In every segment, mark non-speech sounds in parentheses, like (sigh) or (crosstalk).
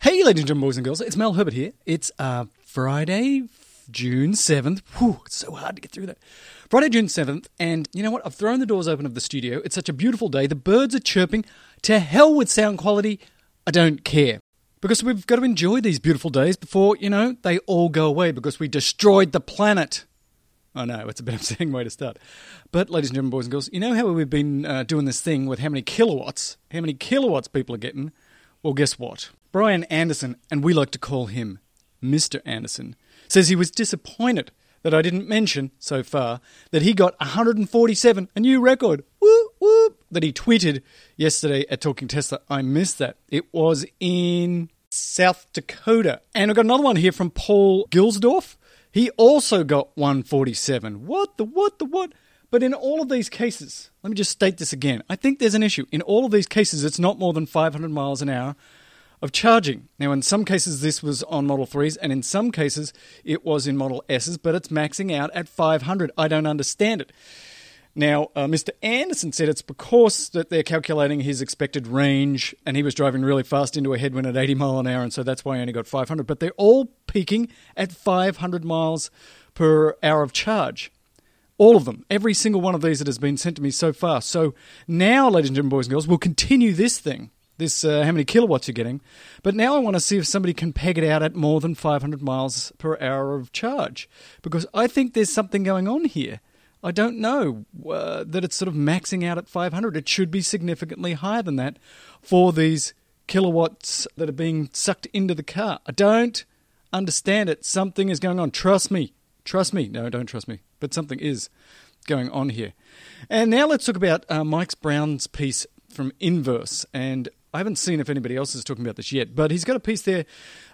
Hey, ladies and gentlemen, boys and girls, it's Mel Herbert here. It's uh, Friday, June 7th. Whew, it's so hard to get through that. Friday, June 7th, and you know what? I've thrown the doors open of the studio. It's such a beautiful day. The birds are chirping. To hell with sound quality. I don't care. Because we've got to enjoy these beautiful days before, you know, they all go away because we destroyed the planet. I know, it's a bit (laughs) saying way to start. But, ladies and gentlemen, boys and girls, you know how we've been uh, doing this thing with how many kilowatts, how many kilowatts people are getting? Well, guess what? Brian Anderson, and we like to call him Mr. Anderson, says he was disappointed that I didn't mention so far that he got 147, a new record. Whoop, whoop, that he tweeted yesterday at Talking Tesla. I missed that. It was in South Dakota. And I've got another one here from Paul Gilsdorf. He also got 147. What the what the what? But in all of these cases, let me just state this again. I think there's an issue. In all of these cases, it's not more than 500 miles an hour of charging. Now, in some cases, this was on Model 3s, and in some cases, it was in Model S's, but it's maxing out at 500. I don't understand it. Now, uh, Mr. Anderson said it's because that they're calculating his expected range, and he was driving really fast into a headwind at 80 mile an hour, and so that's why he only got 500. But they're all peaking at 500 miles per hour of charge. All of them, every single one of these that has been sent to me so far. So now, ladies and gentlemen, boys and girls, we'll continue this thing this uh, how many kilowatts you're getting. But now I want to see if somebody can peg it out at more than 500 miles per hour of charge because I think there's something going on here. I don't know uh, that it's sort of maxing out at 500. It should be significantly higher than that for these kilowatts that are being sucked into the car. I don't understand it. Something is going on. Trust me. Trust me. No, don't trust me. But something is going on here. And now let's talk about uh, Mike Brown's piece from Inverse. And I haven't seen if anybody else is talking about this yet, but he's got a piece there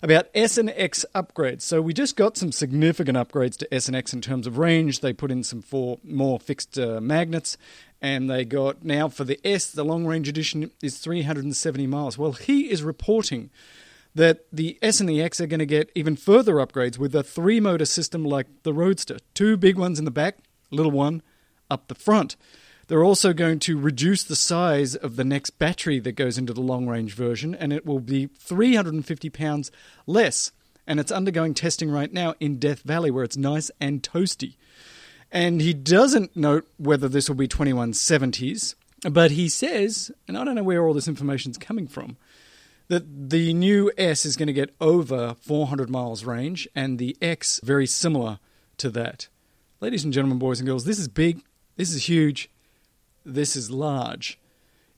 about S and X upgrades. So we just got some significant upgrades to S and X in terms of range. They put in some four more fixed uh, magnets, and they got now for the S, the long range edition is 370 miles. Well, he is reporting that the S and the X are going to get even further upgrades with a three motor system like the Roadster. Two big ones in the back, little one up the front. They're also going to reduce the size of the next battery that goes into the long range version, and it will be 350 pounds less. And it's undergoing testing right now in Death Valley, where it's nice and toasty. And he doesn't note whether this will be 2170s, but he says, and I don't know where all this information is coming from, that the new S is going to get over 400 miles range, and the X very similar to that. Ladies and gentlemen, boys and girls, this is big, this is huge, this is large.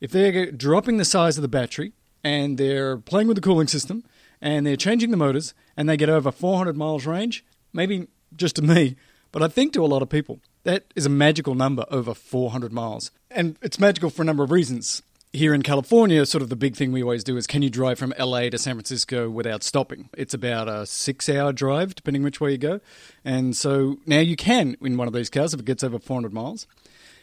If they're dropping the size of the battery and they're playing with the cooling system and they're changing the motors and they get over 400 miles range, maybe just to me, but I think to a lot of people, that is a magical number over 400 miles. And it's magical for a number of reasons. Here in California, sort of the big thing we always do is can you drive from LA to San Francisco without stopping? It's about a six hour drive, depending which way you go. And so now you can in one of these cars if it gets over 400 miles.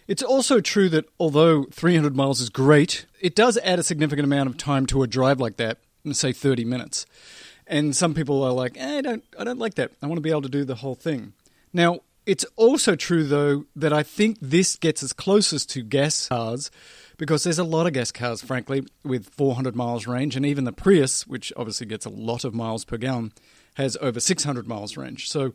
It's also true that although 300 miles is great, it does add a significant amount of time to a drive like that, say 30 minutes. And some people are like, eh, I don't, I don't like that. I want to be able to do the whole thing. Now, it's also true though that I think this gets us closest to gas cars because there's a lot of gas cars, frankly, with 400 miles range, and even the Prius, which obviously gets a lot of miles per gallon, has over 600 miles range. So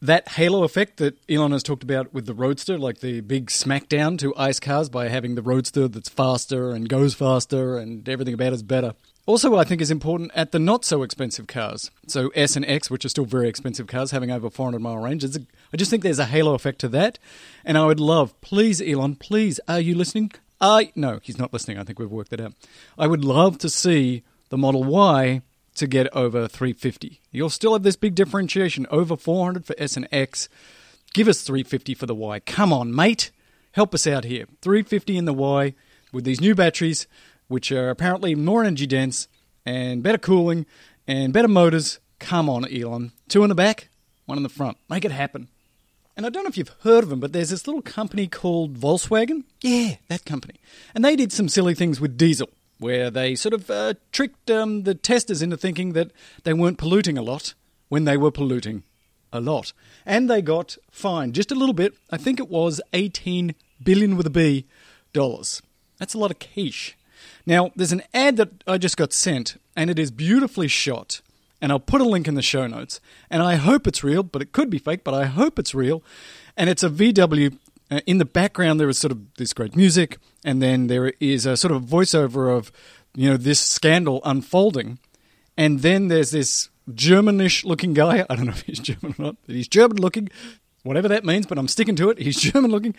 that halo effect that Elon has talked about with the Roadster, like the big smackdown to ICE cars by having the Roadster that's faster and goes faster and everything about it's better. Also, I think is important at the not so expensive cars. So S and X, which are still very expensive cars, having over 400 mile range. I just think there's a halo effect to that. And I would love, please, Elon, please, are you listening? I no, he's not listening. I think we've worked that out. I would love to see the Model Y to get over 350. You'll still have this big differentiation over 400 for S and X. Give us 350 for the Y. Come on, mate. Help us out here. 350 in the Y with these new batteries, which are apparently more energy dense and better cooling and better motors. Come on, Elon. Two in the back, one in the front. Make it happen. And I don't know if you've heard of them, but there's this little company called Volkswagen. Yeah, that company. And they did some silly things with diesel where they sort of uh, tricked um, the testers into thinking that they weren't polluting a lot when they were polluting a lot. And they got fined just a little bit. I think it was 18 billion with a B dollars. That's a lot of quiche. Now, there's an ad that I just got sent, and it is beautifully shot. And I'll put a link in the show notes. And I hope it's real, but it could be fake, but I hope it's real. And it's a VW. Uh, in the background, there is sort of this great music, and then there is a sort of voiceover of, you know, this scandal unfolding. And then there's this Germanish looking guy. (laughs) I don't know if he's German or not, but he's German looking, whatever that means, but I'm sticking to it. He's (laughs) German looking.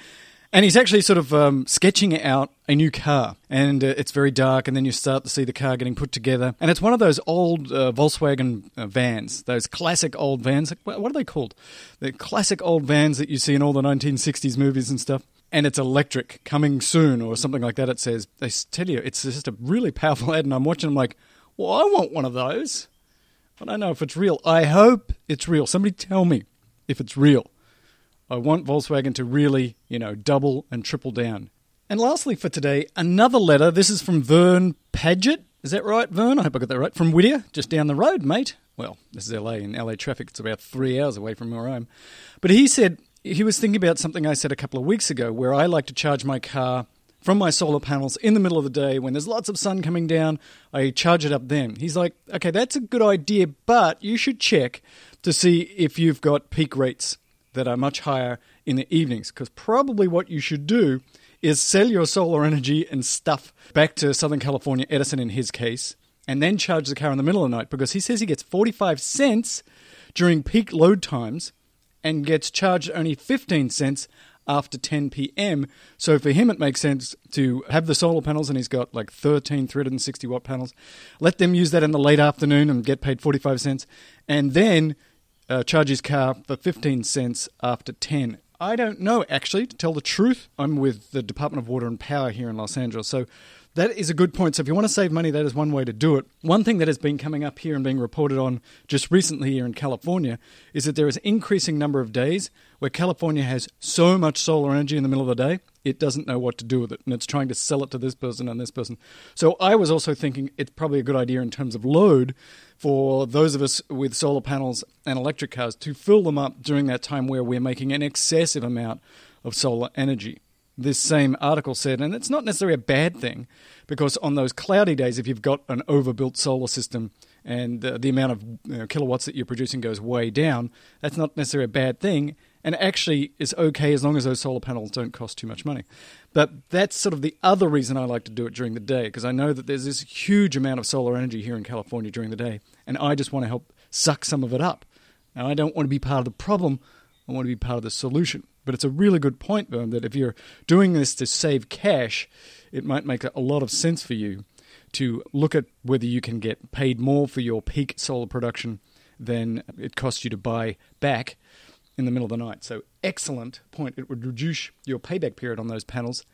And he's actually sort of um, sketching out a new car, and uh, it's very dark. And then you start to see the car getting put together, and it's one of those old uh, Volkswagen uh, vans, those classic old vans. What are they called? The classic old vans that you see in all the 1960s movies and stuff. And it's electric, coming soon, or something like that. It says. They tell you it's just a really powerful (laughs) ad, and I'm watching. I'm like, well, I want one of those. I don't know if it's real. I hope it's real. Somebody tell me if it's real. I want Volkswagen to really, you know, double and triple down. And lastly for today, another letter. This is from Vern Paget. Is that right, Vern? I hope I got that right. From Whittier, just down the road, mate. Well, this is LA. In LA traffic, it's about three hours away from where I am. But he said he was thinking about something I said a couple of weeks ago where I like to charge my car from my solar panels in the middle of the day when there's lots of sun coming down. I charge it up then. He's like, okay, that's a good idea, but you should check to see if you've got peak rates that are much higher in the evenings. Because probably what you should do is sell your solar energy and stuff back to Southern California, Edison in his case, and then charge the car in the middle of the night because he says he gets 45 cents during peak load times and gets charged only 15 cents after 10 p.m. So for him, it makes sense to have the solar panels, and he's got like 13 360 watt panels. Let them use that in the late afternoon and get paid 45 cents, and then uh, charge his car for 15 cents after 10. I don't know, actually, to tell the truth. I'm with the Department of Water and Power here in Los Angeles. So that is a good point. So if you want to save money, that is one way to do it. One thing that has been coming up here and being reported on just recently here in California is that there is increasing number of days where California has so much solar energy in the middle of the day, it doesn't know what to do with it. And it's trying to sell it to this person and this person. So I was also thinking it's probably a good idea in terms of load for those of us with solar panels and electric cars to fill them up during that time where we're making an excessive amount of solar energy. This same article said, and it's not necessarily a bad thing, because on those cloudy days, if you've got an overbuilt solar system and uh, the amount of you know, kilowatts that you're producing goes way down, that's not necessarily a bad thing and actually is okay as long as those solar panels don't cost too much money. But that's sort of the other reason I like to do it during the day because I know that there's this huge amount of solar energy here in California during the day, and I just want to help suck some of it up. And I don't want to be part of the problem, I want to be part of the solution. But it's a really good point, though, that if you're doing this to save cash, it might make a lot of sense for you to look at whether you can get paid more for your peak solar production than it costs you to buy back in the middle of the night. So, excellent point. It would reduce your payback period on those panels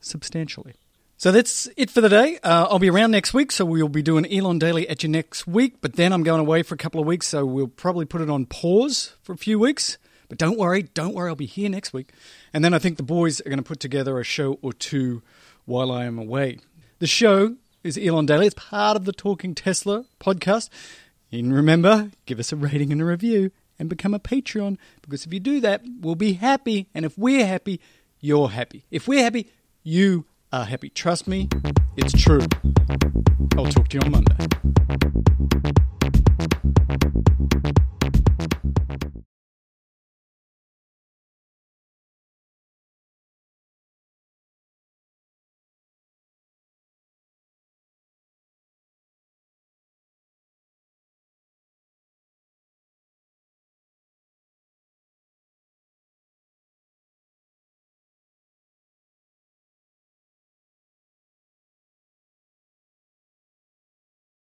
substantially. So that's it for the day. Uh, I'll be around next week, so we'll be doing Elon Daily at you next week. But then I'm going away for a couple of weeks, so we'll probably put it on pause for a few weeks. But don't worry, don't worry, I'll be here next week. And then I think the boys are going to put together a show or two while I am away. The show is Elon Daily. It's part of the Talking Tesla podcast. And remember, give us a rating and a review and become a Patreon because if you do that, we'll be happy. And if we're happy, you're happy. If we're happy, you are happy. Trust me, it's true. I'll talk to you on Monday.